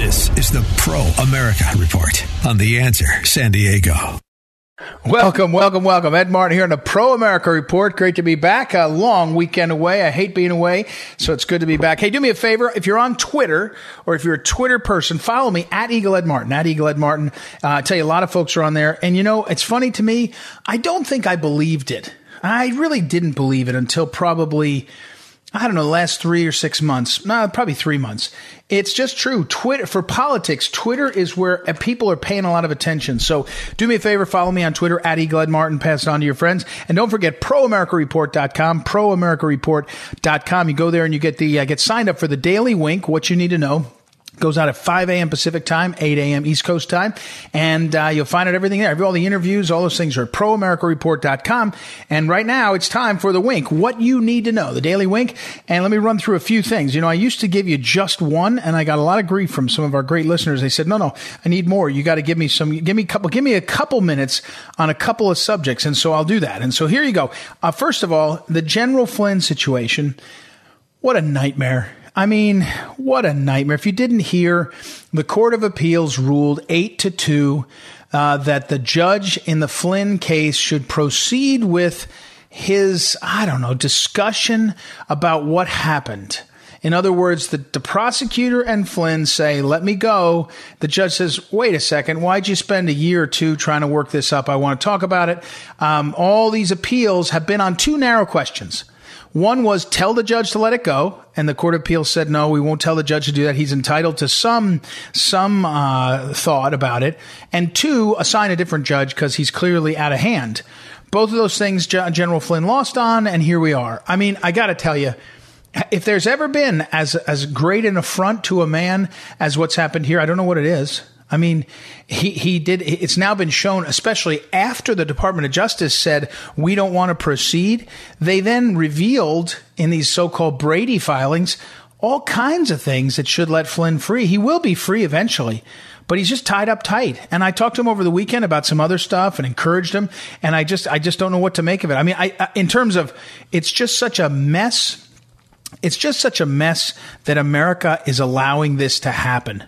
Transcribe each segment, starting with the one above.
This is the Pro America Report on The Answer San Diego. Welcome, welcome, welcome. Ed Martin here on the Pro America Report. Great to be back. A long weekend away. I hate being away, so it's good to be back. Hey, do me a favor. If you're on Twitter or if you're a Twitter person, follow me at Eagle Ed Martin, at Eagle Ed Martin. Uh, I tell you, a lot of folks are on there. And you know, it's funny to me. I don't think I believed it. I really didn't believe it until probably I don't know, last three or six months, no, probably three months. It's just true. Twitter, for politics, Twitter is where uh, people are paying a lot of attention. So do me a favor, follow me on Twitter at Eagle Martin, pass it on to your friends. And don't forget proamericareport.com, proamericareport.com. You go there and you get the, uh, get signed up for the daily wink, what you need to know goes out at 5 a.m. Pacific time, 8 a.m. East Coast time, and uh, you'll find out everything there. All the interviews, all those things are at proamericareport.com. And right now, it's time for the wink. What you need to know, the daily wink. And let me run through a few things. You know, I used to give you just one, and I got a lot of grief from some of our great listeners. They said, "No, no, I need more. You got to give me some. Give me a couple. Give me a couple minutes on a couple of subjects." And so I'll do that. And so here you go. Uh, first of all, the General Flynn situation. What a nightmare I mean, what a nightmare. If you didn't hear, the Court of Appeals ruled 8 to 2 uh, that the judge in the Flynn case should proceed with his, I don't know, discussion about what happened. In other words, the, the prosecutor and Flynn say, let me go. The judge says, wait a second. Why'd you spend a year or two trying to work this up? I want to talk about it. Um, all these appeals have been on two narrow questions. One was tell the judge to let it go, and the court of appeals said no, we won't tell the judge to do that. He's entitled to some some uh, thought about it. And two, assign a different judge because he's clearly out of hand. Both of those things General Flynn lost on, and here we are. I mean, I got to tell you, if there's ever been as as great an affront to a man as what's happened here, I don't know what it is. I mean, he, he did, it's now been shown, especially after the Department of Justice said, we don't want to proceed. They then revealed in these so-called Brady filings all kinds of things that should let Flynn free. He will be free eventually, but he's just tied up tight. And I talked to him over the weekend about some other stuff and encouraged him. And I just, I just don't know what to make of it. I mean, I, in terms of, it's just such a mess. It's just such a mess that America is allowing this to happen.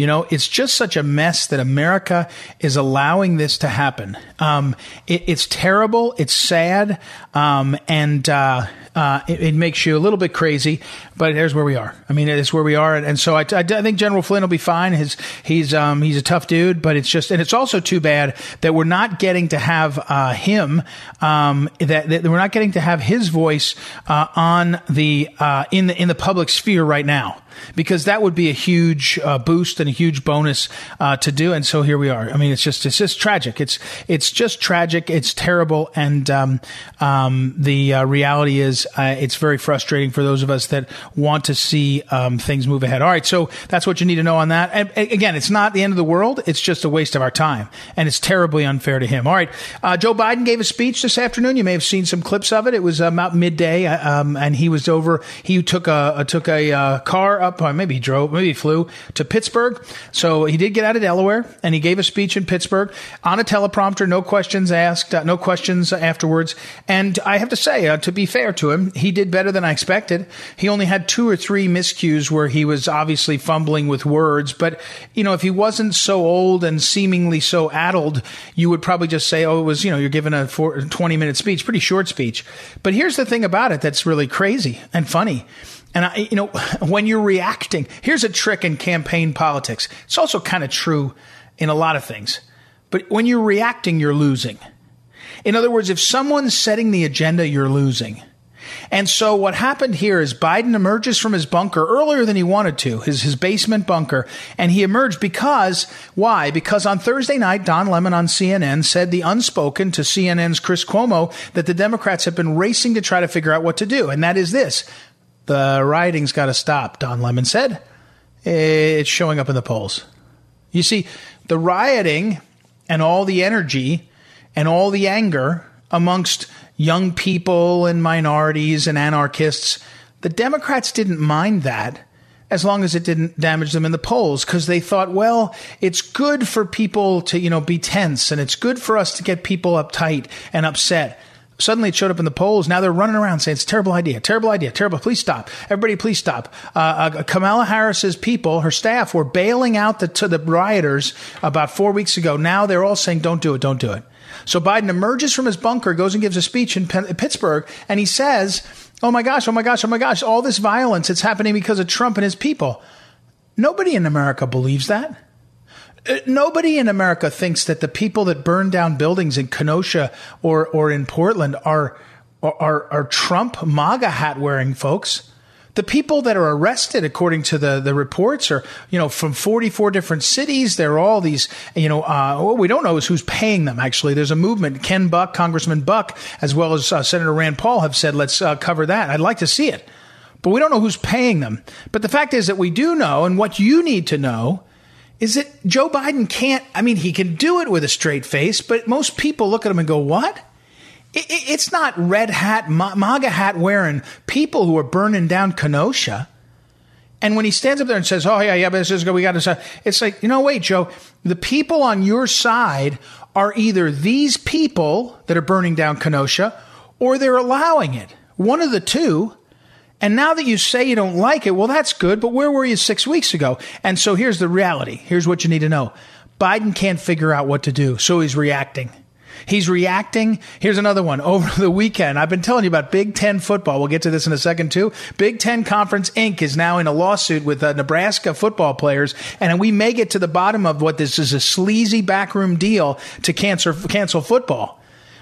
You know, it's just such a mess that America is allowing this to happen. Um, it, it's terrible. It's sad. Um, and, uh, uh, it, it, makes you a little bit crazy, but here's where we are. I mean, it's where we are, and, and so I, I, I, think General Flynn will be fine. His, he's um, he's a tough dude, but it's just, and it's also too bad that we're not getting to have uh, him, um, that, that, we're not getting to have his voice uh, on the uh, in the in the public sphere right now because that would be a huge uh, boost and a huge bonus uh, to do. And so here we are. I mean, it's just it's just tragic. It's it's just tragic. It's terrible. And um, um, the uh, reality is, uh, it's very frustrating for those of us that want to see um, things move ahead. All right, so that's what you need to know on that. And, and, again, it's not the end of the world. It's just a waste of our time, and it's terribly unfair to him. All right, uh, Joe Biden gave a speech this afternoon. You may have seen some clips of it. It was about midday, uh, um, and he was over. He took a took a car up up, maybe he drove, maybe he flew to Pittsburgh. So he did get out of Delaware and he gave a speech in Pittsburgh on a teleprompter, no questions asked, uh, no questions afterwards. And I have to say, uh, to be fair to him, he did better than I expected. He only had two or three miscues where he was obviously fumbling with words. But, you know, if he wasn't so old and seemingly so addled, you would probably just say, oh, it was, you know, you're giving a four, 20 minute speech, pretty short speech. But here's the thing about it that's really crazy and funny and I, you know, when you're reacting, here's a trick in campaign politics. It's also kind of true in a lot of things. But when you're reacting, you're losing. In other words, if someone's setting the agenda, you're losing. And so what happened here is Biden emerges from his bunker earlier than he wanted to, his, his basement bunker. And he emerged because, why? Because on Thursday night, Don Lemon on CNN said the unspoken to CNN's Chris Cuomo that the Democrats have been racing to try to figure out what to do. And that is this. The rioting's got to stop, Don Lemon said. it's showing up in the polls. You see, the rioting and all the energy and all the anger amongst young people and minorities and anarchists, the Democrats didn't mind that as long as it didn't damage them in the polls because they thought, well, it's good for people to, you know, be tense and it's good for us to get people uptight and upset. Suddenly it showed up in the polls. Now they're running around saying it's a terrible idea, terrible idea, terrible. Please stop. Everybody, please stop. Uh, uh, Kamala Harris's people, her staff, were bailing out the, to the rioters about four weeks ago. Now they're all saying, don't do it, don't do it. So Biden emerges from his bunker, goes and gives a speech in Pittsburgh, and he says, Oh my gosh, oh my gosh, oh my gosh, all this violence, it's happening because of Trump and his people. Nobody in America believes that. Uh, nobody in America thinks that the people that burn down buildings in Kenosha or, or in Portland are, are, are Trump MAGA hat wearing folks. The people that are arrested, according to the, the reports, are, you know, from 44 different cities. They're all these, you know, uh, what we don't know is who's paying them, actually. There's a movement. Ken Buck, Congressman Buck, as well as uh, Senator Rand Paul have said, let's uh, cover that. I'd like to see it. But we don't know who's paying them. But the fact is that we do know, and what you need to know is that Joe Biden can't, I mean, he can do it with a straight face, but most people look at him and go, what? It's not red hat, MAGA hat wearing people who are burning down Kenosha. And when he stands up there and says, "Oh yeah, yeah, but this is good. We got to," it's like, you know, wait, Joe. The people on your side are either these people that are burning down Kenosha, or they're allowing it. One of the two. And now that you say you don't like it, well, that's good. But where were you six weeks ago? And so here's the reality. Here's what you need to know. Biden can't figure out what to do, so he's reacting. He's reacting. Here's another one. Over the weekend, I've been telling you about Big Ten football. We'll get to this in a second too. Big Ten Conference Inc. is now in a lawsuit with uh, Nebraska football players, and we may get to the bottom of what this is a sleazy backroom deal to cancel cancel football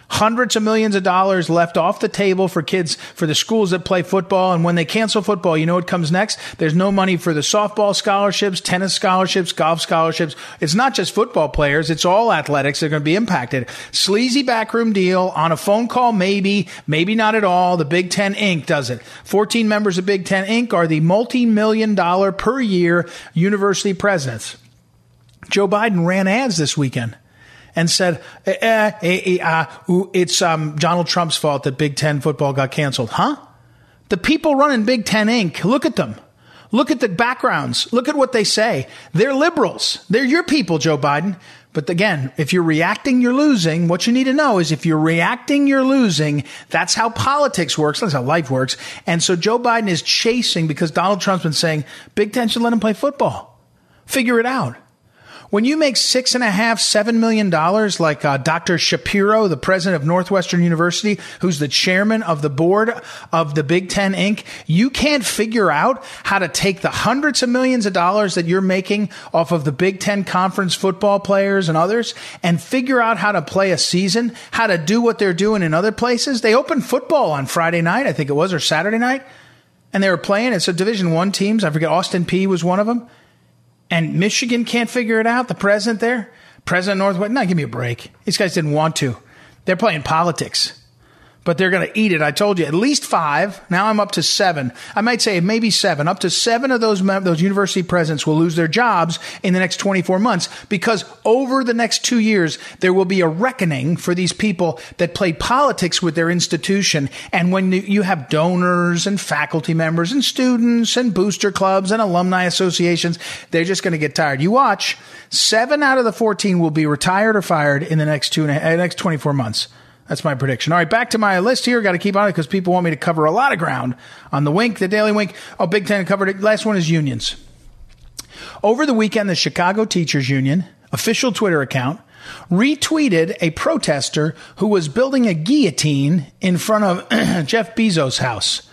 hundreds of millions of dollars left off the table for kids, for the schools that play football. And when they cancel football, you know what comes next? There's no money for the softball scholarships, tennis scholarships, golf scholarships. It's not just football players. It's all athletics that are going to be impacted. Sleazy backroom deal on a phone call, maybe, maybe not at all. The Big Ten Inc. does it. 14 members of Big Ten Inc. are the multi-million dollar per year university presidents. Joe Biden ran ads this weekend and said, eh, eh, eh, uh, it's um, Donald Trump's fault that Big Ten football got canceled. Huh? The people running Big Ten Inc., look at them. Look at the backgrounds. Look at what they say. They're liberals. They're your people, Joe Biden. But again, if you're reacting, you're losing. What you need to know is if you're reacting, you're losing. That's how politics works. That's how life works. And so Joe Biden is chasing because Donald Trump's been saying Big Ten should let him play football. Figure it out. When you make six and a half, seven million dollars, like uh, Dr. Schapiro, the president of Northwestern University, who's the chairman of the board of the Big Ten Inc., you can't figure out how to take the hundreds of millions of dollars that you're making off of the Big Ten conference football players and others and figure out how to play a season, how to do what they're doing in other places. They opened football on Friday night, I think it was, or Saturday night. And they were playing. It's a Division One teams. I forget. Austin Peay was one of them and Michigan can't figure it out. The president there, President Northwest, no, give me a break. These guys didn't want to. They're playing politics but they're going to eat it. I told you at least five. Now I'm up to seven. I might say maybe seven. Up to seven of those those university presidents will lose their jobs in the next 24 months because over the next two years there will be a reckoning for these people that played politics with their institution. And when you have donors and faculty members and students and booster clubs and alumni associations, they're just going to get tired. You watch. Seven out of the 14 will be retired or fired in the next two and a, uh, next 24 months. That's my prediction. All right, back to my list here. Got to keep on it because people want me to cover a lot of ground on the wink, the daily wink. Oh, Big Ten covered it. Last one is unions. Over the weekend, the Chicago Teachers Union official Twitter account retweeted a protester who was building a guillotine in front of Jeff Bezos' house.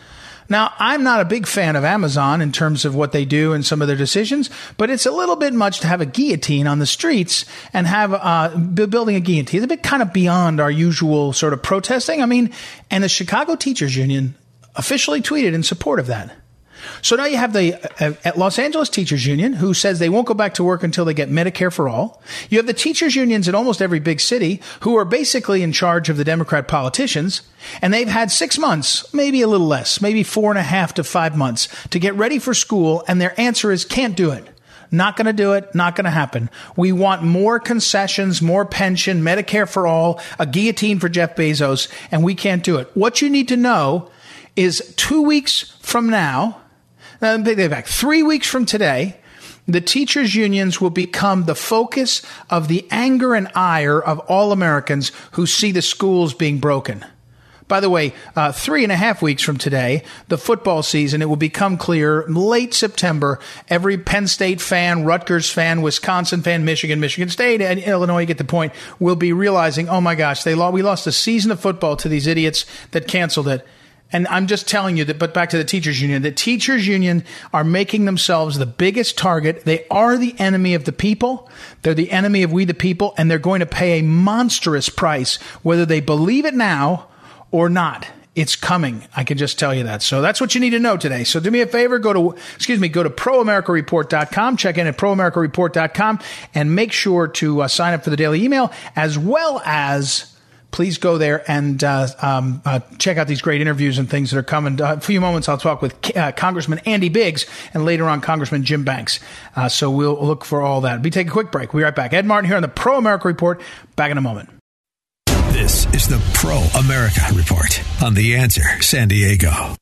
Now, I'm not a big fan of Amazon in terms of what they do and some of their decisions, but it's a little bit much to have a guillotine on the streets and have uh, building a guillotine. It's a bit kind of beyond our usual sort of protesting. I mean, and the Chicago Teachers Union officially tweeted in support of that. So now you have the uh, Los Angeles Teachers Union who says they won't go back to work until they get Medicare for all. You have the teachers unions in almost every big city who are basically in charge of the Democrat politicians. And they've had six months, maybe a little less, maybe four and a half to five months to get ready for school. And their answer is can't do it. Not going to do it. Not going to happen. We want more concessions, more pension, Medicare for all, a guillotine for Jeff Bezos, and we can't do it. What you need to know is two weeks from now, uh, back three weeks from today, the teachers' unions will become the focus of the anger and ire of all Americans who see the schools being broken. By the way, uh, three and a half weeks from today, the football season, it will become clear late September. Every Penn State fan, Rutgers fan, Wisconsin fan, Michigan, Michigan State, and Illinois, you get the point, will be realizing, oh my gosh, they lost, we lost a season of football to these idiots that canceled it. And I'm just telling you that, but back to the teachers union, the teachers union are making themselves the biggest target. They are the enemy of the people. They're the enemy of we the people, and they're going to pay a monstrous price, whether they believe it now or not. It's coming. I can just tell you that. So that's what you need to know today. So do me a favor, go to, excuse me, go to proamericareport.com, check in at proamericareport.com, and make sure to uh, sign up for the daily email as well as please go there and uh, um, uh, check out these great interviews and things that are coming. Uh, a few moments, I'll talk with uh, Congressman Andy Biggs and later on Congressman Jim Banks. Uh, so we'll look for all that. We take a quick break. We'll be right back. Ed Martin here on the Pro America Report. Back in a moment. This is the Pro America Report on The Answer San Diego.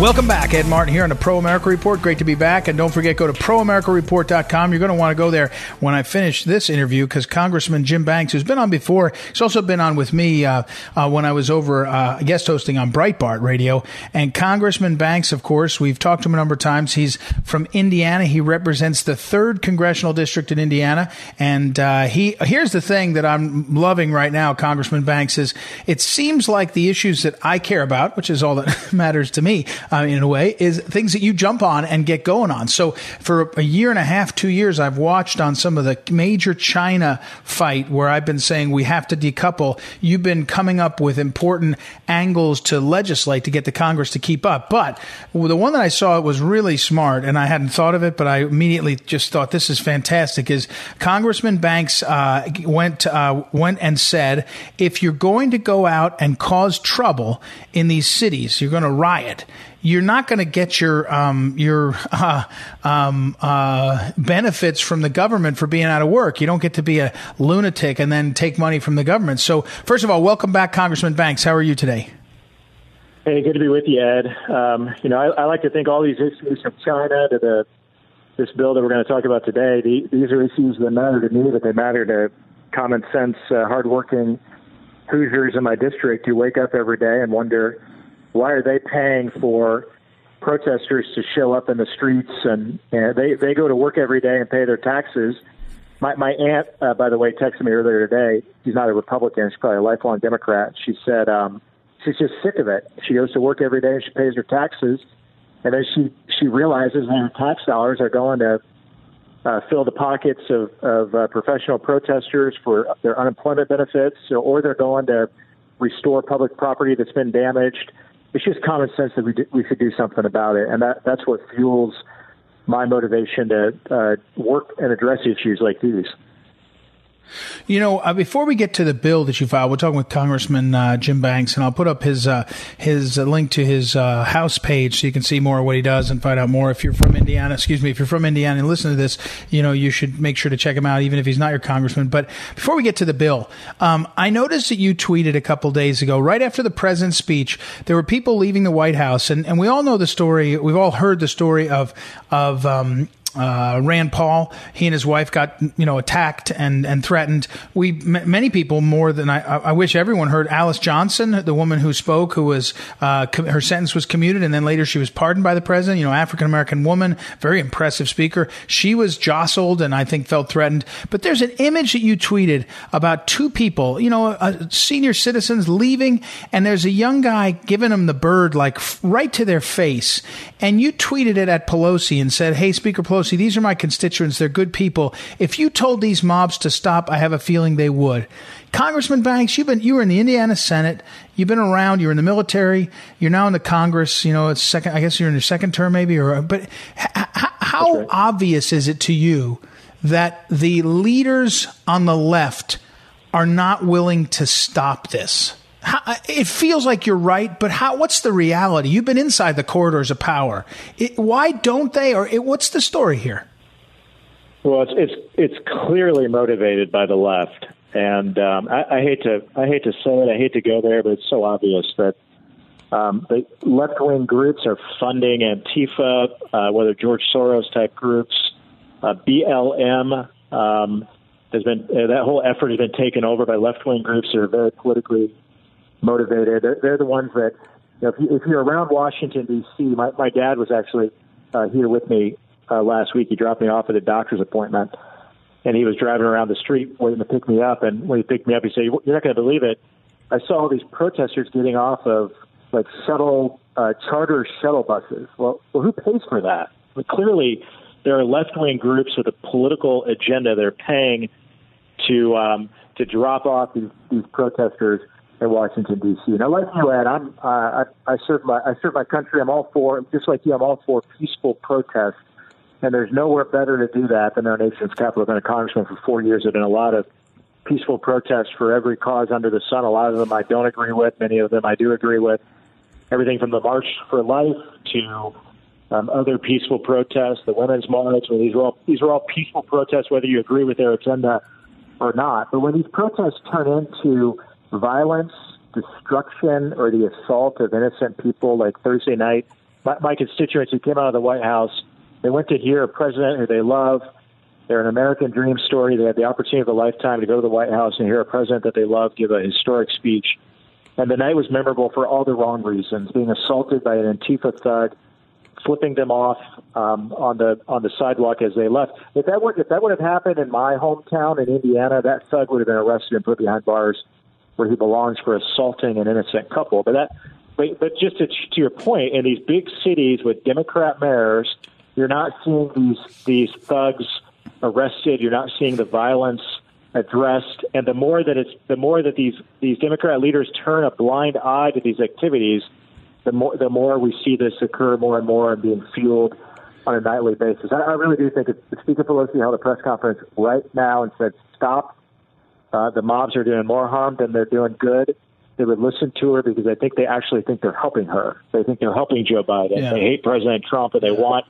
Welcome back. Ed Martin here on the Pro America Report. Great to be back. And don't forget, go to proamericareport.com. You're going to want to go there when I finish this interview because Congressman Jim Banks, who's been on before, he's also been on with me uh, uh, when I was over uh, guest hosting on Breitbart Radio. And Congressman Banks, of course, we've talked to him a number of times. He's from Indiana. He represents the third congressional district in Indiana. And uh, he here's the thing that I'm loving right now, Congressman Banks, is it seems like the issues that I care about, which is all that matters to me, uh, in a way, is things that you jump on and get going on. So for a year and a half, two years, I've watched on some of the major China fight where I've been saying we have to decouple. You've been coming up with important angles to legislate to get the Congress to keep up. But the one that I saw was really smart, and I hadn't thought of it, but I immediately just thought this is fantastic. Is Congressman Banks uh, went uh, went and said, if you're going to go out and cause trouble in these cities, you're going to riot you're not going to get your um, your uh, um, uh, benefits from the government for being out of work. You don't get to be a lunatic and then take money from the government. So, first of all, welcome back, Congressman Banks. How are you today? Hey, good to be with you, Ed. Um, you know, I, I, like to think all these issues from China to the this bill that we're going to talk about today. The, these are issues that matter to me, but they matter to common sense, uh, hardworking Hoosiers in my district who wake up every day and wonder why are they paying for protesters to show up in the streets and, and they they go to work every day and pay their taxes. My my aunt, uh, by the way, texted me earlier today. She's not a Republican; she's probably a lifelong Democrat. She said um, she's just sick of it. She goes to work every day and she pays her taxes, and then she she realizes that her tax dollars are going to uh, fill the pockets of, of uh, professional protesters for their unemployment benefits, or, or they're going to restore public property that's been damaged it's just common sense that we do, we should do something about it, and that that's what fuels my motivation to uh, work and address issues like these. You know, uh, before we get to the bill that you filed, we're talking with Congressman uh, Jim Banks, and I'll put up his uh, his uh, link to his uh, House page so you can see more of what he does and find out more. If you're from Indiana, excuse me, if you're from Indiana and listen to this, you know you should make sure to check him out, even if he's not your congressman. But before we get to the bill, um, I noticed that you tweeted a couple days ago, right after the president's speech, there were people leaving the White House, and, and we all know the story. We've all heard the story of of um, uh, Rand Paul. He and his wife got you know attacked and and threatened. We m- many people more than I. I wish everyone heard Alice Johnson, the woman who spoke, who was uh, com- her sentence was commuted and then later she was pardoned by the president. You know, African American woman, very impressive speaker. She was jostled and I think felt threatened. But there's an image that you tweeted about two people, you know, uh, senior citizens leaving, and there's a young guy giving them the bird like f- right to their face, and you tweeted it at Pelosi and said, "Hey, Speaker Pelosi." Pelosi, these are my constituents. They're good people. If you told these mobs to stop, I have a feeling they would. Congressman Banks, you've been you were in the Indiana Senate. You've been around. You're in the military. You're now in the Congress. You know, it's second. I guess you're in your second term, maybe. Or but h- how right. obvious is it to you that the leaders on the left are not willing to stop this? How, it feels like you're right, but how? What's the reality? You've been inside the corridors of power. It, why don't they? Or it, what's the story here? Well, it's it's it's clearly motivated by the left, and um, I, I hate to I hate to say it, I hate to go there, but it's so obvious that um, the left wing groups are funding Antifa, uh, whether George Soros type groups, uh, BLM. Um, has been uh, that whole effort has been taken over by left wing groups that are very politically motivated. They're, they're the ones that, you know, if, you, if you're around Washington D.C., my, my dad was actually uh, here with me uh, last week. He dropped me off at a doctor's appointment, and he was driving around the street waiting to pick me up. And when he picked me up, he said, "You're not going to believe it. I saw all these protesters getting off of like shuttle uh, charter shuttle buses. Well, well, who pays for that? But clearly, there are left wing groups with a political agenda. They're paying to um, to drop off these, these protesters in Washington D.C. Now, like you, Ed, I'm uh, I, I serve my I serve my country. I'm all for just like you. I'm all for peaceful protest, and there's nowhere better to do that than our nation's capital. I've been a congressman for four years. I've been a lot of peaceful protests for every cause under the sun. A lot of them I don't agree with. Many of them I do agree with. Everything from the March for Life to um, other peaceful protests, the Women's March. Well, these are all these are all peaceful protests, whether you agree with their agenda or not. But when these protests turn into violence, destruction, or the assault of innocent people, like Thursday night, my, my constituents who came out of the White House, they went to hear a president who they love. They're an American dream story. They had the opportunity of a lifetime to go to the White House and hear a president that they love give a historic speech. And the night was memorable for all the wrong reasons being assaulted by an Antifa thug, flipping them off um, on the on the sidewalk as they left. If that would if that would have happened in my hometown in Indiana, that thug would have been arrested and put behind bars where he belongs for assaulting an innocent couple. But that, but, but just to, to your point, in these big cities with Democrat mayors, you're not seeing these these thugs arrested. You're not seeing the violence addressed. And the more that it's the more that these these Democrat leaders turn a blind eye to these activities, the more the more we see this occur more and more and being fueled on a nightly basis. I, I really do think if Speaker Pelosi held a press conference right now and said, "Stop uh, the mobs are doing more harm than they're doing good, they would listen to her because I think they actually think they're helping her. They think they're helping Joe Biden. Yeah. They hate President Trump, and they want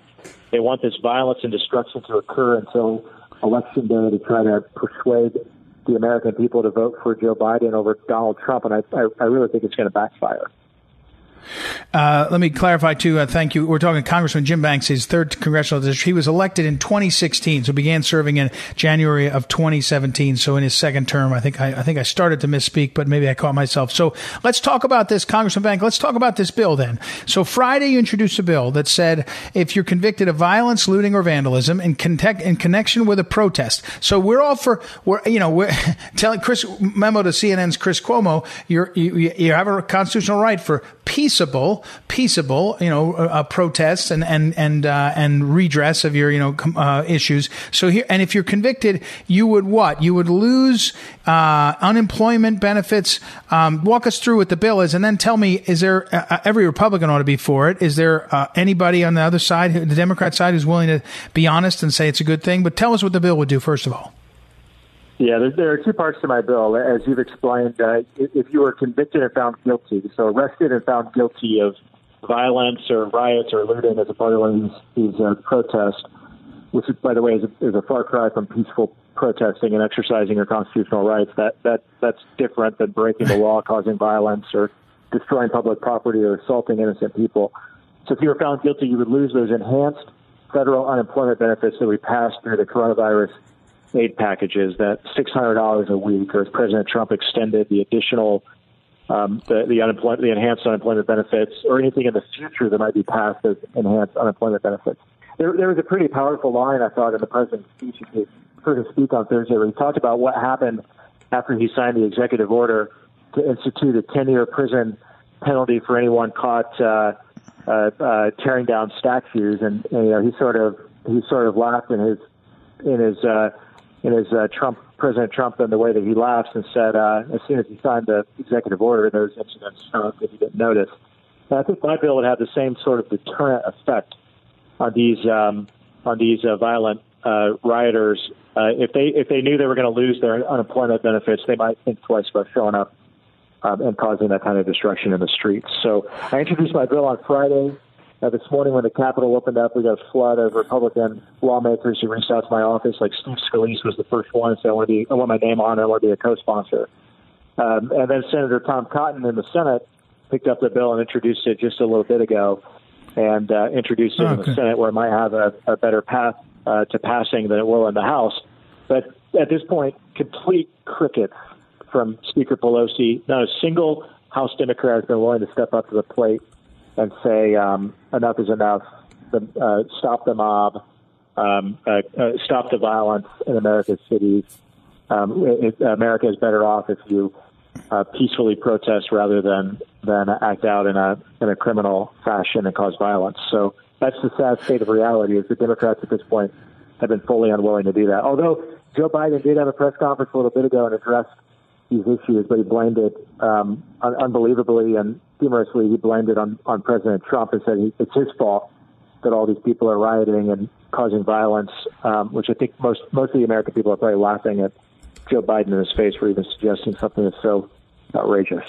they want this violence and destruction to occur until election day to try to persuade the American people to vote for Joe Biden over Donald Trump. And I I, I really think it's going to backfire. Uh, let me clarify too. Uh, thank you. We're talking Congressman Jim Banks, his third congressional district. He was elected in 2016, so began serving in January of 2017. So in his second term, I think I, I, think I started to misspeak, but maybe I caught myself. So let's talk about this, Congressman Banks. Let's talk about this bill then. So Friday, you introduced a bill that said if you're convicted of violence, looting, or vandalism in, context, in connection with a protest. So we're all for we're you know we're telling Chris memo to CNN's Chris Cuomo. You're, you you have a constitutional right for peaceable, peaceable, you know, uh, uh, protests and and and uh, and redress of your you know uh, issues. So here, and if you're convicted, you would what? You would lose uh, unemployment benefits. Um, walk us through what the bill is, and then tell me: Is there uh, every Republican ought to be for it? Is there anybody on the other side, the Democrat side, who's willing to be honest and say it's a good thing? But tell us what the bill would do first of all. Yeah, there, there, are two parts to my bill. As you've explained, uh, if you were convicted and found guilty, so arrested and found guilty of violence or riots or looting as a part of one of these, these uh, protests, which, by the way, is a, is a far cry from peaceful protesting and exercising your constitutional rights. That that that's different than breaking the law, causing violence, or destroying public property or assaulting innocent people. So if you were found guilty, you would lose those enhanced federal unemployment benefits that we passed through the coronavirus aid packages that $600 a week, or as President Trump extended the additional, um, the, the unemployment, the enhanced unemployment benefits, or anything in the future that might be passed as enhanced unemployment benefits. There, there was a pretty powerful line I thought in the president's speech. He heard him speak on Thursday, where he talked about what happened after he signed the executive order to institute a 10-year prison penalty for anyone caught uh, uh, uh, tearing down statues, and, and you know he sort of he sort of laughed in his in his uh, in his uh, Trump President Trump in the way that he laughs and said uh, as soon as he signed the executive order, those incidents stopped that he didn't notice. And I think my bill would have the same sort of deterrent effect on these um, on these uh, violent uh, rioters. Uh, if they if they knew they were going to lose their unemployment benefits, they might think twice about showing up um, and causing that kind of destruction in the streets. So I introduced my bill on Friday. Uh, this morning, when the Capitol opened up, we got a flood of Republican lawmakers who reached out to my office. Like Steve Scalise was the first one, so I want to be, I want my name on it. I want to be a co-sponsor. Um, and then Senator Tom Cotton in the Senate picked up the bill and introduced it just a little bit ago, and uh, introduced it okay. in the Senate, where it might have a, a better path uh, to passing than it will in the House. But at this point, complete crickets from Speaker Pelosi. Not a single House Democrat has been willing to step up to the plate and say um, enough is enough. The, uh, stop the mob. Um, uh, uh, stop the violence in America's cities. Um, it, America is better off if you uh, peacefully protest rather than than act out in a in a criminal fashion and cause violence. So that's the sad state of reality. Is the Democrats at this point have been fully unwilling to do that. Although Joe Biden did have a press conference a little bit ago and addressed these issues, but he blamed it um, un- unbelievably and humorously. He blamed it on, on President Trump and said he, it's his fault that all these people are rioting and causing violence, um, which I think most most of the American people are probably laughing at Joe Biden in his face for even suggesting something that's so outrageous.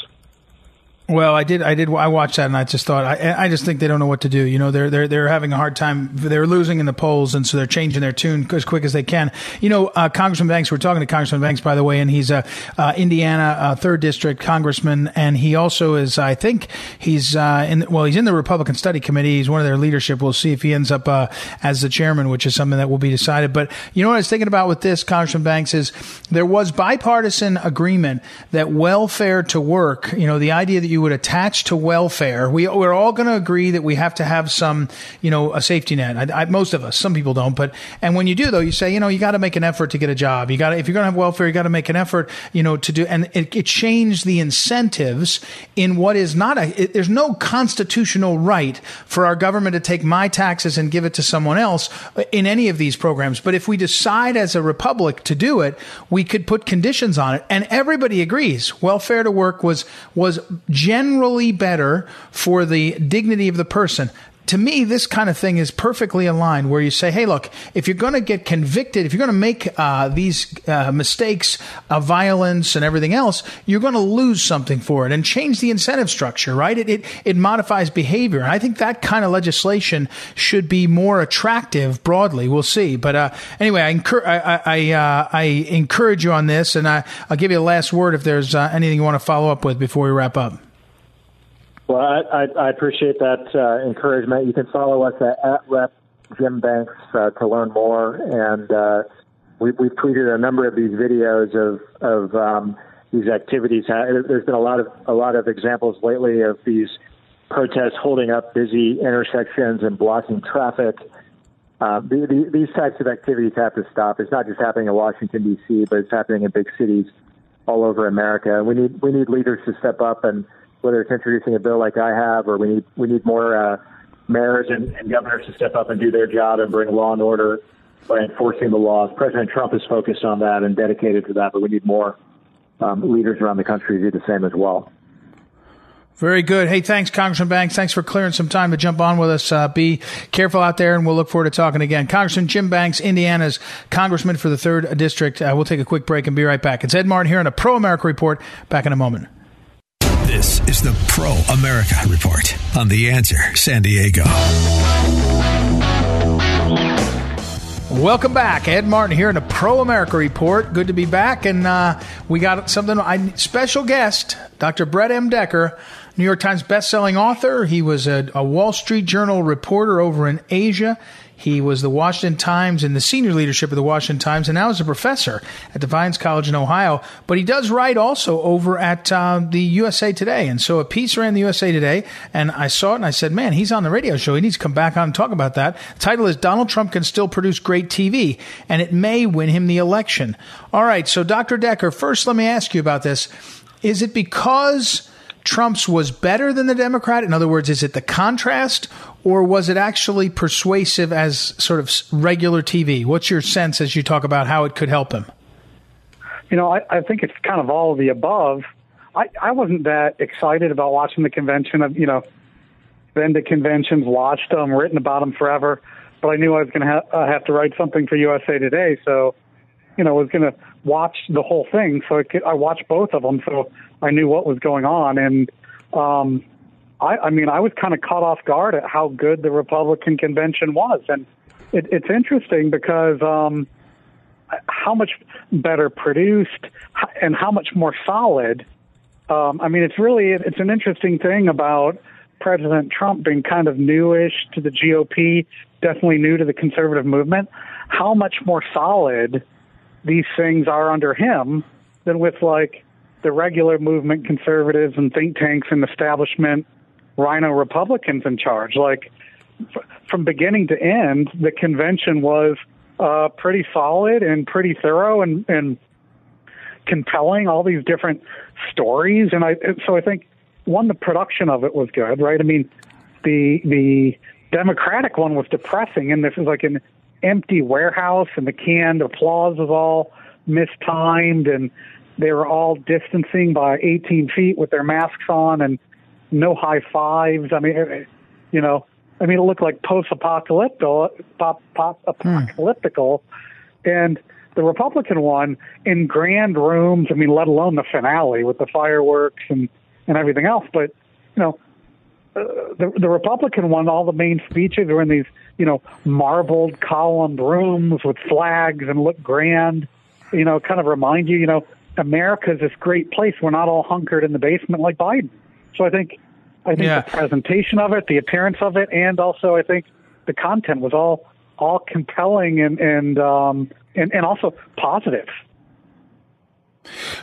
Well, I did. I did. I watched that, and I just thought. I, I just think they don't know what to do. You know, they're they're they're having a hard time. They're losing in the polls, and so they're changing their tune as quick as they can. You know, uh, Congressman Banks. We're talking to Congressman Banks, by the way, and he's a uh, Indiana uh, third district congressman, and he also is. I think he's uh, in. Well, he's in the Republican Study Committee. He's one of their leadership. We'll see if he ends up uh, as the chairman, which is something that will be decided. But you know what I was thinking about with this, Congressman Banks, is there was bipartisan agreement that welfare to work. You know, the idea that you would attach to welfare. We, we're all going to agree that we have to have some, you know, a safety net. I, I, most of us, some people don't, but, and when you do though, you say, you know, you got to make an effort to get a job. You got to, if you're going to have welfare, you got to make an effort, you know, to do, and it, it changed the incentives in what is not a, it, there's no constitutional right for our government to take my taxes and give it to someone else in any of these programs. But if we decide as a republic to do it, we could put conditions on it. And everybody agrees welfare to work was, was generally better for the dignity of the person to me, this kind of thing is perfectly aligned where you say, hey, look, if you're going to get convicted, if you're going to make uh, these uh, mistakes of violence and everything else, you're going to lose something for it and change the incentive structure, right? It, it, it modifies behavior. And I think that kind of legislation should be more attractive broadly. We'll see. But uh, anyway, I, incur- I, I, uh, I, encourage you on this, and I, will give you a last word if there's uh, anything you want to follow up with before we wrap up. Well, I, I, I appreciate that uh, encouragement. You can follow us at, at Rep Jim Banks uh, to learn more, and uh, we, we've tweeted a number of these videos of of um, these activities. There's been a lot of a lot of examples lately of these protests holding up busy intersections and blocking traffic. Uh, the, the, these types of activities have to stop. It's not just happening in Washington D.C., but it's happening in big cities all over America. We need we need leaders to step up and whether it's introducing a bill like I have, or we need we need more uh, mayors and, and governors to step up and do their job and bring law and order by enforcing the laws. President Trump is focused on that and dedicated to that, but we need more um, leaders around the country to do the same as well. Very good. Hey, thanks, Congressman Banks. Thanks for clearing some time to jump on with us. Uh, be careful out there, and we'll look forward to talking again. Congressman Jim Banks, Indiana's congressman for the third district. Uh, we'll take a quick break and be right back. It's Ed Martin here on a Pro America Report. Back in a moment. Is the Pro America Report on The Answer San Diego. Welcome back. Ed Martin here in the Pro America Report. Good to be back. And uh, we got something, I special guest, Dr. Brett M. Decker, New York Times bestselling author. He was a, a Wall Street Journal reporter over in Asia. He was the Washington Times and the senior leadership of the Washington Times, and now is a professor at Defiance College in Ohio. But he does write also over at uh, the USA Today. And so a piece ran the USA Today, and I saw it and I said, man, he's on the radio show. He needs to come back on and talk about that. The title is Donald Trump Can Still Produce Great TV, and it may win him the election. All right, so Dr. Decker, first let me ask you about this. Is it because Trump's was better than the Democrat? In other words, is it the contrast or was it actually persuasive as sort of regular TV? What's your sense as you talk about how it could help him? You know, I, I think it's kind of all of the above. I, I wasn't that excited about watching the convention. I've, you know, been to conventions, watched them, written about them forever, but I knew I was going to ha- uh, have to write something for USA Today. So, you know, I was going to watch the whole thing. So I, could, I watched both of them. So I knew what was going on. And, um, I, I mean, I was kind of caught off guard at how good the Republican convention was. And it, it's interesting because, um, how much better produced and how much more solid. Um, I mean, it's really it's an interesting thing about President Trump being kind of newish to the GOP, definitely new to the conservative movement. How much more solid these things are under him than with like the regular movement conservatives and think tanks and establishment RINO Republicans in charge. Like f- from beginning to end, the convention was uh, pretty solid and pretty thorough and, and compelling. All these different stories, and I so I think one the production of it was good, right? I mean, the the Democratic one was depressing, and this is like an empty warehouse, and the canned applause was all mistimed, and they were all distancing by 18 feet with their masks on, and no high fives. I mean, you know, I mean, it looked like pop, apocalyptical, hmm. and the Republican one in grand rooms. I mean, let alone the finale with the fireworks and and everything else. But you know, uh, the the Republican one, all the main speeches are in these you know marbled columned rooms with flags and look grand. You know, kind of remind you, you know, America's this great place. We're not all hunkered in the basement like Biden. So I think I think yeah. the presentation of it, the appearance of it, and also I think the content was all all compelling and and um, and, and also positive.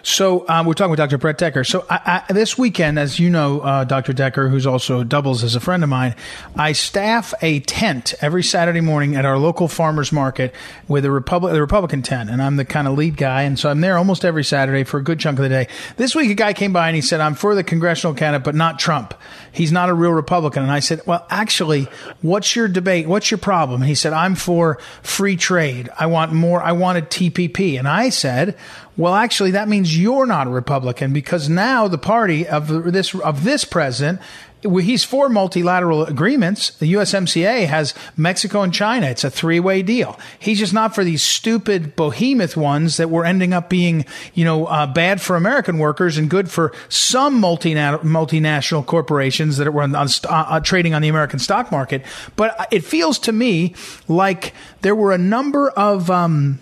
So um, we're talking with Dr. Brett Decker. So I, I, this weekend, as you know, uh, Dr. Decker, who's also doubles as a friend of mine, I staff a tent every Saturday morning at our local farmers market with a Republic, the Republican tent, and I'm the kind of lead guy, and so I'm there almost every Saturday for a good chunk of the day. This week, a guy came by and he said, "I'm for the congressional candidate, but not Trump. He's not a real Republican." And I said, "Well, actually, what's your debate? What's your problem?" And he said, "I'm for free trade. I want more. I wanted TPP." And I said, well, actually, that means you're not a Republican because now the party of this of this president he's for multilateral agreements. The USMCA has Mexico and China. It's a three way deal. He's just not for these stupid behemoth ones that were ending up being, you know, uh, bad for American workers and good for some multina- multinational corporations that were on, on, uh, trading on the American stock market. But it feels to me like there were a number of, um,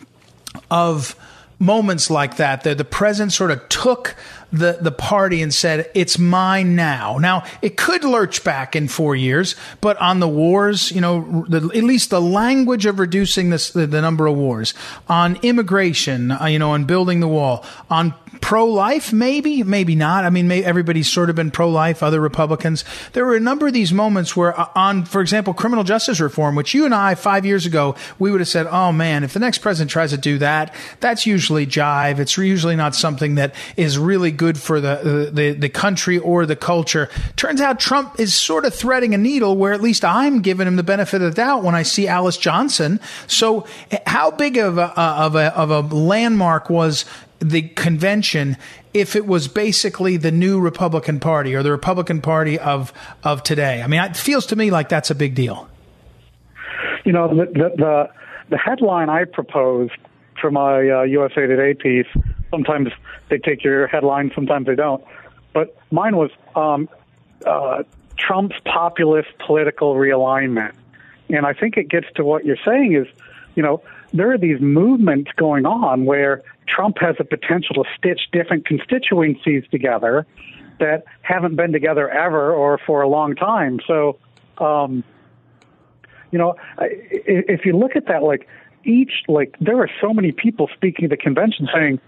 of, moments like that, that the president sort of took the, the party and said, it's mine now. Now, it could lurch back in four years, but on the wars, you know, the, at least the language of reducing this, the, the number of wars, on immigration, uh, you know, on building the wall, on pro-life, maybe, maybe not. I mean, may, everybody's sort of been pro-life, other Republicans. There were a number of these moments where uh, on, for example, criminal justice reform, which you and I, five years ago, we would have said, oh man, if the next president tries to do that, that's usually jive. It's usually not something that is really good for the, the, the country or the culture. Turns out Trump is sort of threading a needle where at least I'm giving him the benefit of the doubt when I see Alice Johnson. So how big of a, of a, of a landmark was the convention if it was basically the new Republican Party or the Republican Party of of today. I mean, it feels to me like that's a big deal. You know, the the the, the headline I proposed for my uh, USA Today piece. Sometimes they take your headline, sometimes they don't. But mine was um, uh, Trump's populist political realignment, and I think it gets to what you're saying is, you know, there are these movements going on where Trump has the potential to stitch different constituencies together that haven't been together ever or for a long time. So, um, you know, if you look at that, like each, like there are so many people speaking at the convention saying,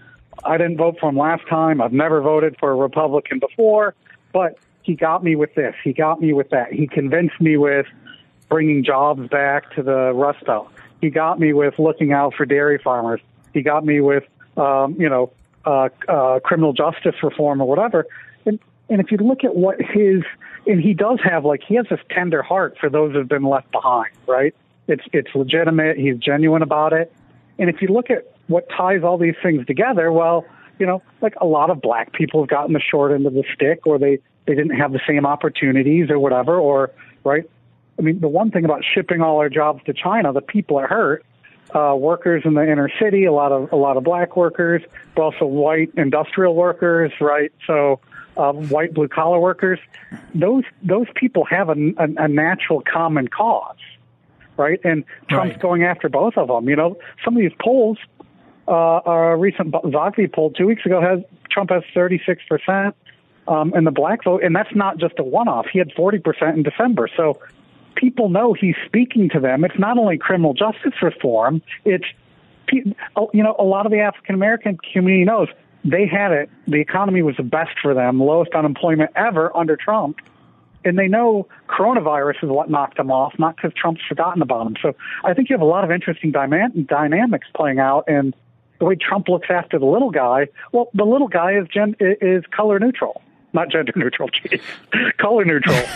I didn't vote for him last time. I've never voted for a Republican before, but he got me with this. He got me with that. He convinced me with bringing jobs back to the Rust Belt. He got me with looking out for dairy farmers. He got me with um, you know, uh, uh, criminal justice reform or whatever. And, and if you look at what his and he does have like he has this tender heart for those who've been left behind, right? It's it's legitimate. He's genuine about it. And if you look at what ties all these things together, well, you know, like a lot of black people have gotten the short end of the stick, or they they didn't have the same opportunities, or whatever, or right. I mean, the one thing about shipping all our jobs to China, the people are hurt. Uh, workers in the inner city, a lot of a lot of black workers, but also white industrial workers, right? So um, white blue collar workers, those those people have a, a, a natural common cause, right? And Trump's Right. going after both of them. You know, some of these polls, uh, a recent Zogby poll two weeks ago has Trump has 36 percent um, in the black vote, and that's not just a one-off. He had 40 percent in December, so people know he's speaking to them. It's not only criminal justice reform; it's you know a lot of the African American community knows they had it. The economy was the best for them, lowest unemployment ever under Trump. And they know coronavirus is what knocked them off, not because Trump's forgotten about them. So I think you have a lot of interesting dyma- dynamics playing out, and the way Trump looks after the little guy. Well, the little guy is gen- is color neutral, not gender neutral. Geez, color neutral.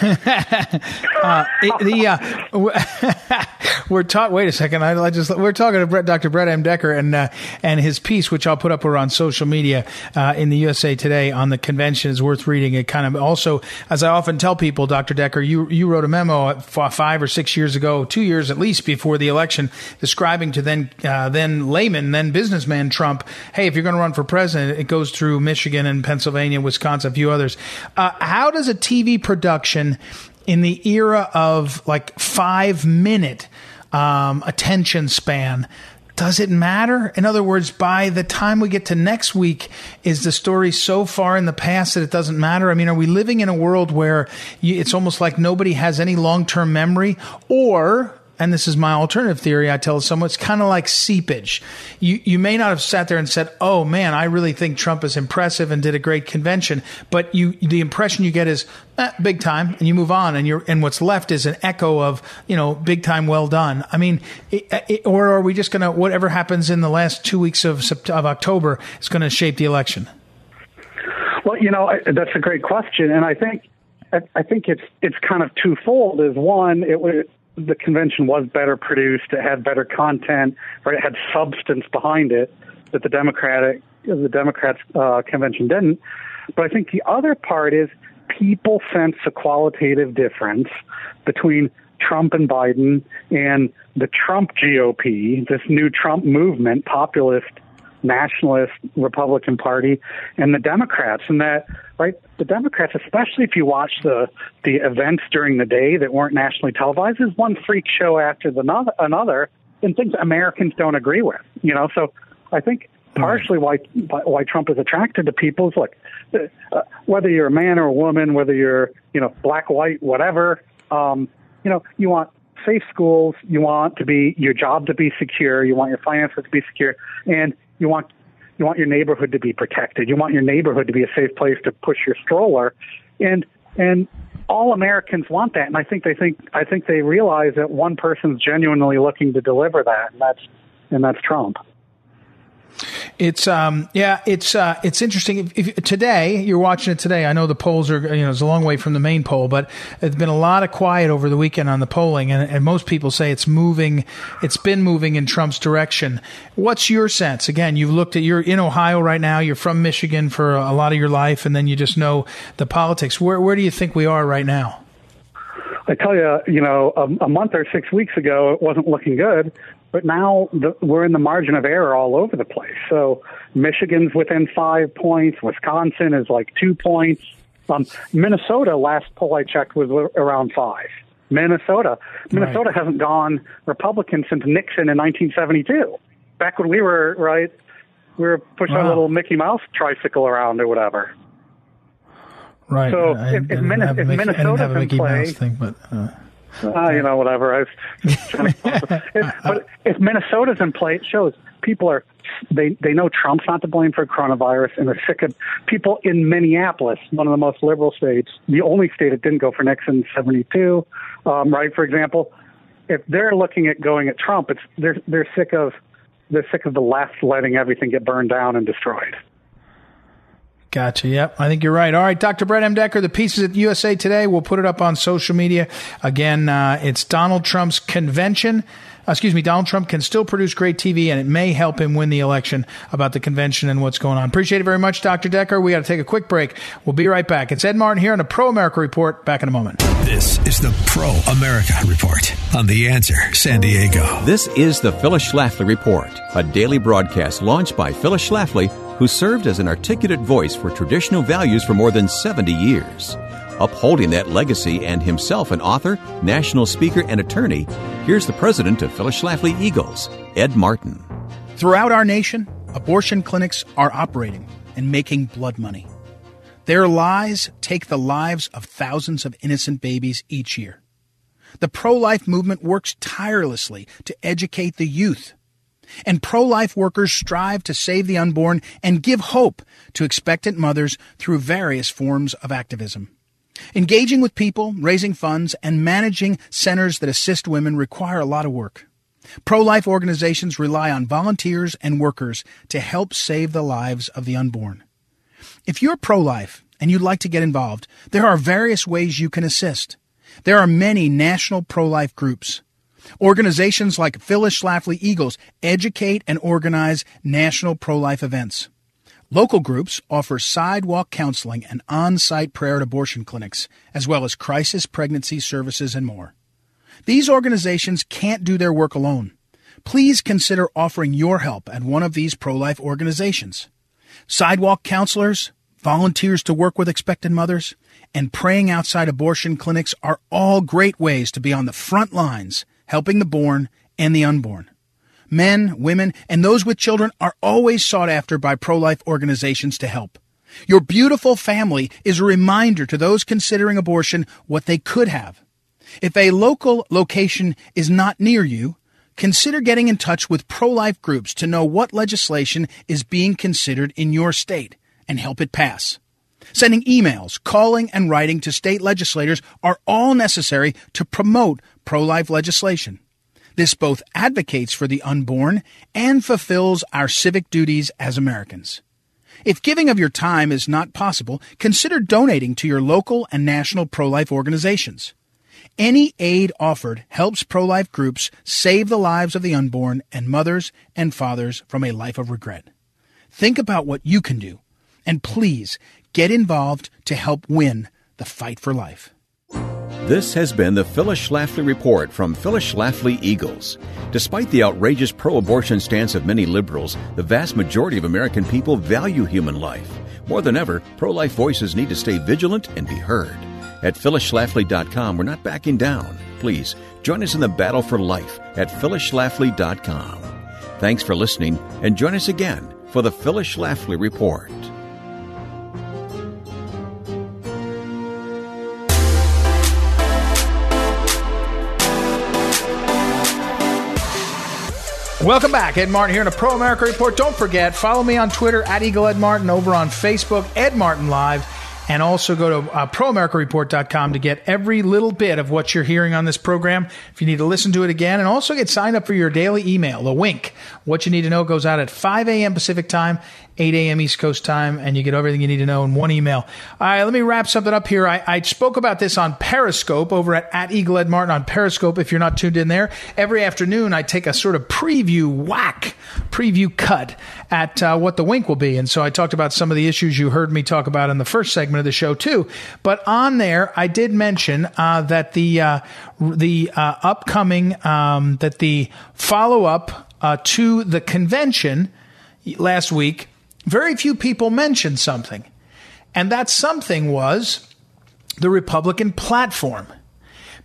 It- the uh, we're talking. Wait a second. I, I just we're talking to Dr. Brett M. Decker and uh, and his piece, which I'll put up on social media uh, in the USA Today on the convention is worth reading. It kind of also, as I often tell people, Dr. Decker, you you wrote a memo five or six years ago, two years at least before the election, describing to then uh, then layman, then businessman Trump, hey, if you're going to run for president, it goes through Michigan and Pennsylvania, Wisconsin, a few others. Uh, how does a TV production in the era of like five minute um, attention span does it matter? In other words by the time we get to next week is the story so far in the past that it doesn't matter? I mean are we living in a world where you, it's almost like nobody has any long-term memory? Or and this is my alternative theory. I tell someone it's kind of like seepage. You you may not have sat there and said, "Oh man, I really think Trump is impressive and did a great convention," but you the impression you get is eh, big time, and you move on, and you're and what's left is an echo of you know big time, well done. I mean, it, it, or are we just gonna whatever happens in the last two weeks of of October is going to shape the election? Well, you know, that's a great question, and I think I think it's it's kind of twofold. Is one, it was the convention was better produced, it had better content, right? It had substance behind it that the Democratic the Democrats uh, convention didn't. But I think the other part is people sense a qualitative difference between Trump and Biden and the Trump GOP, this new Trump movement, populist nationalist Republican Party and the Democrats, and that right the Democrats, especially if you watch the the events during the day that weren't nationally televised, is one freak show after the no- another, and things Americans don't agree with. You know, so I think partially why why Trump is attracted to people is like uh, whether you're a man or a woman, whether you're you know black, white, whatever, um, you know, you want safe schools, you want to be your job to be secure, you want your finances to be secure, and you want you want your neighborhood to be protected. You want your neighborhood to be a safe place to push your stroller, and and all Americans want that. And I think they think I think they realize that one person's genuinely looking to deliver that, and that's and that's Trump. It's um yeah it's uh it's interesting. If, if today you're watching it today, I know the polls are you know it's a long way from the main poll, but it's been a lot of quiet over the weekend on the polling, and, and most people say it's moving. It's been moving in Trump's direction. What's your sense? Again, you've looked at you're in Ohio right now. You're from Michigan for a lot of your life, and then you just know the politics. Where where do you think we are right now? I tell you, you know, a, a month or six weeks ago, it wasn't looking good, but now the, we're in the margin of error all over the place. So Michigan's within five points. Wisconsin is like two points. Um, Minnesota, last poll I checked, was around five. Minnesota, Minnesota Right. hasn't gone Republican since Nixon in 1972. Back when we were right, we were pushing a Wow. little Mickey Mouse tricycle around or whatever. Right. So I, if- if I a if Mickey, I didn't have a Minnesota's in Mickey play- Mouse thing, but. Uh, Uh, you know, whatever. I was trying to, if, but if Minnesota's in play, it shows people are they they know Trump's not to blame for coronavirus, and they're sick of people in Minneapolis, one of the most liberal states, the only state that didn't go for Nixon in '72, um, right? For example, if they're looking at going at Trump, it's they're they're sick of they're sick of the left letting everything get burned down and destroyed. Gotcha. Yep. I think you're right. All right. Dr. Brett M. Decker, the pieces at USA Today. We'll put it up on social media. Again, uh, it's Donald Trump's convention. Uh, excuse me, Donald Trump can still produce great TV and it may help him win the election about the convention and what's going on. Appreciate it very much, Dr. Decker. We got to take a quick break. We'll be right back. It's Ed Martin here on the Pro America Report. Back in a moment. This is the Pro America Report on The Answer San Diego. This is the Phyllis Schlafly Report, a daily broadcast launched by Phyllis Schlafly, who served as an articulate voice for traditional values for more than 70 years. Upholding that legacy and himself an author, national speaker, and attorney, here's the president of Phyllis Schlafly Eagles, Ed Martin. Throughout our nation, abortion clinics are operating and making blood money. Their lies take the lives of thousands of innocent babies each year. The pro life movement works tirelessly to educate the youth. And pro life workers strive to save the unborn and give hope to expectant mothers through various forms of activism. Engaging with people, raising funds, and managing centers that assist women require a lot of work. Pro life organizations rely on volunteers and workers to help save the lives of the unborn. If you're pro life and you'd like to get involved, there are various ways you can assist. There are many national pro life groups. Organizations like Phyllis Schlafly Eagles educate and organize national pro life events. Local groups offer sidewalk counseling and on site prayer at abortion clinics, as well as crisis pregnancy services and more. These organizations can't do their work alone. Please consider offering your help at one of these pro life organizations. Sidewalk counselors, volunteers to work with expectant mothers, and praying outside abortion clinics are all great ways to be on the front lines helping the born and the unborn. Men, women, and those with children are always sought after by pro life organizations to help. Your beautiful family is a reminder to those considering abortion what they could have. If a local location is not near you, consider getting in touch with pro life groups to know what legislation is being considered in your state and help it pass. Sending emails, calling, and writing to state legislators are all necessary to promote pro life legislation. This both advocates for the unborn and fulfills our civic duties as Americans. If giving of your time is not possible, consider donating to your local and national pro life organizations. Any aid offered helps pro life groups save the lives of the unborn and mothers and fathers from a life of regret. Think about what you can do, and please get involved to help win the fight for life. This has been the Phyllis Schlafly Report from Phyllis Schlafly Eagles. Despite the outrageous pro abortion stance of many liberals, the vast majority of American people value human life. More than ever, pro life voices need to stay vigilant and be heard. At phyllisschlafly.com, we're not backing down. Please join us in the battle for life at phyllisschlafly.com. Thanks for listening, and join us again for the Phyllis Schlafly Report. Welcome back. Ed Martin here in a Pro America Report. Don't forget, follow me on Twitter at Eagle Ed Martin, over on Facebook, Ed Martin Live, and also go to uh, ProAmericaReport.com to get every little bit of what you're hearing on this program. If you need to listen to it again, and also get signed up for your daily email, the Wink. What you need to know goes out at 5 a.m. Pacific time 8 a.m. East Coast time, and you get everything you need to know in one email. All right, let me wrap something up here. I, I spoke about this on Periscope over at, at Eagle Ed Martin on Periscope. If you're not tuned in there, every afternoon I take a sort of preview whack, preview cut at uh, what the wink will be. And so I talked about some of the issues you heard me talk about in the first segment of the show too. But on there, I did mention uh, that the uh, the uh, upcoming um, that the follow up uh, to the convention last week very few people mentioned something. And that something was the Republican platform.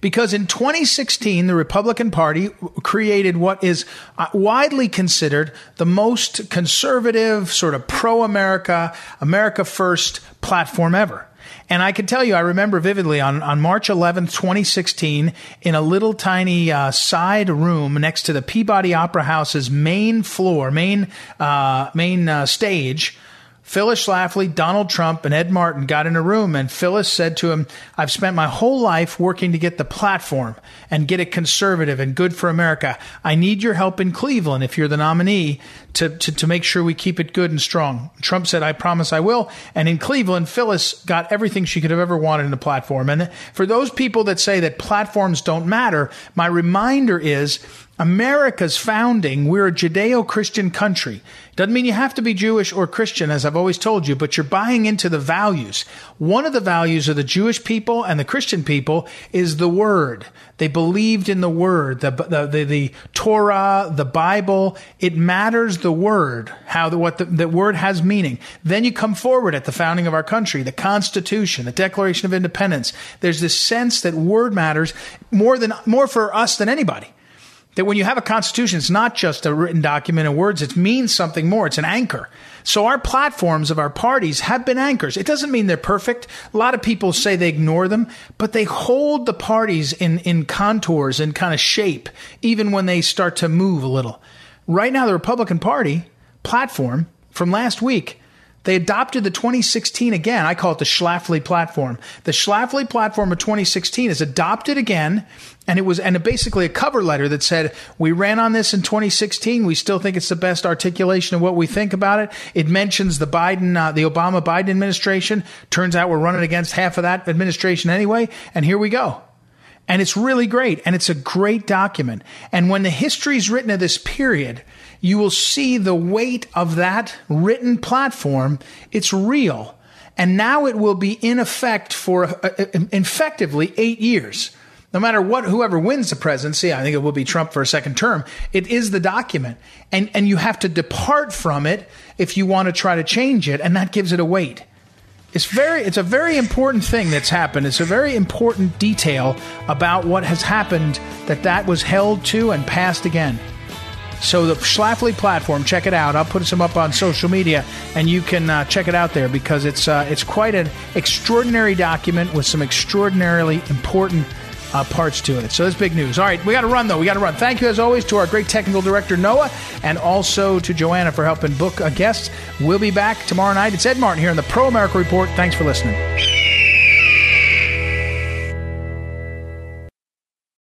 Because in 2016, the Republican Party created what is uh, widely considered the most conservative, sort of pro America, America First platform ever. And I can tell you, I remember vividly on, on March 11th, 2016, in a little tiny uh, side room next to the Peabody Opera House's main floor, main, uh, main uh, stage, Phyllis Schlafly, Donald Trump, and Ed Martin got in a room, and Phyllis said to him, I've spent my whole life working to get the platform and get it conservative and good for America. I need your help in Cleveland if you're the nominee to, to, to make sure we keep it good and strong. Trump said, I promise I will. And in Cleveland, Phyllis got everything she could have ever wanted in a platform. And for those people that say that platforms don't matter, my reminder is America's founding, we're a Judeo Christian country. Doesn't mean you have to be Jewish or Christian, as I've always told you, but you're buying into the values. One of the values of the Jewish people and the Christian people is the Word. They believed in the Word, the, the, the, the Torah, the Bible. It matters the Word, how the, what the, the Word has meaning. Then you come forward at the founding of our country, the Constitution, the Declaration of Independence. There's this sense that Word matters more than, more for us than anybody that when you have a constitution, it's not just a written document of words, it means something more. It's an anchor. So our platforms of our parties have been anchors. It doesn't mean they're perfect. A lot of people say they ignore them, but they hold the parties in, in contours and kind of shape, even when they start to move a little. Right now, the Republican Party platform from last week they adopted the 2016 again. I call it the Schlafly platform. The Schlafly platform of 2016 is adopted again, and it was and basically a cover letter that said we ran on this in 2016. We still think it's the best articulation of what we think about it. It mentions the Biden, uh, the Obama Biden administration. Turns out we're running against half of that administration anyway, and here we go. And it's really great, and it's a great document. And when the history is written of this period you will see the weight of that written platform. It's real. And now it will be in effect for uh, uh, effectively eight years. No matter what, whoever wins the presidency, I think it will be Trump for a second term. It is the document. And, and you have to depart from it if you want to try to change it. And that gives it a weight. It's very, it's a very important thing that's happened. It's a very important detail about what has happened that that was held to and passed again. So the Schlafly platform, check it out. I'll put some up on social media, and you can uh, check it out there because it's uh, it's quite an extraordinary document with some extraordinarily important uh, parts to it. So that's big news. All right, we got to run though. We got to run. Thank you as always to our great technical director Noah, and also to Joanna for helping book a guest. We'll be back tomorrow night. It's Ed Martin here in the Pro America Report. Thanks for listening.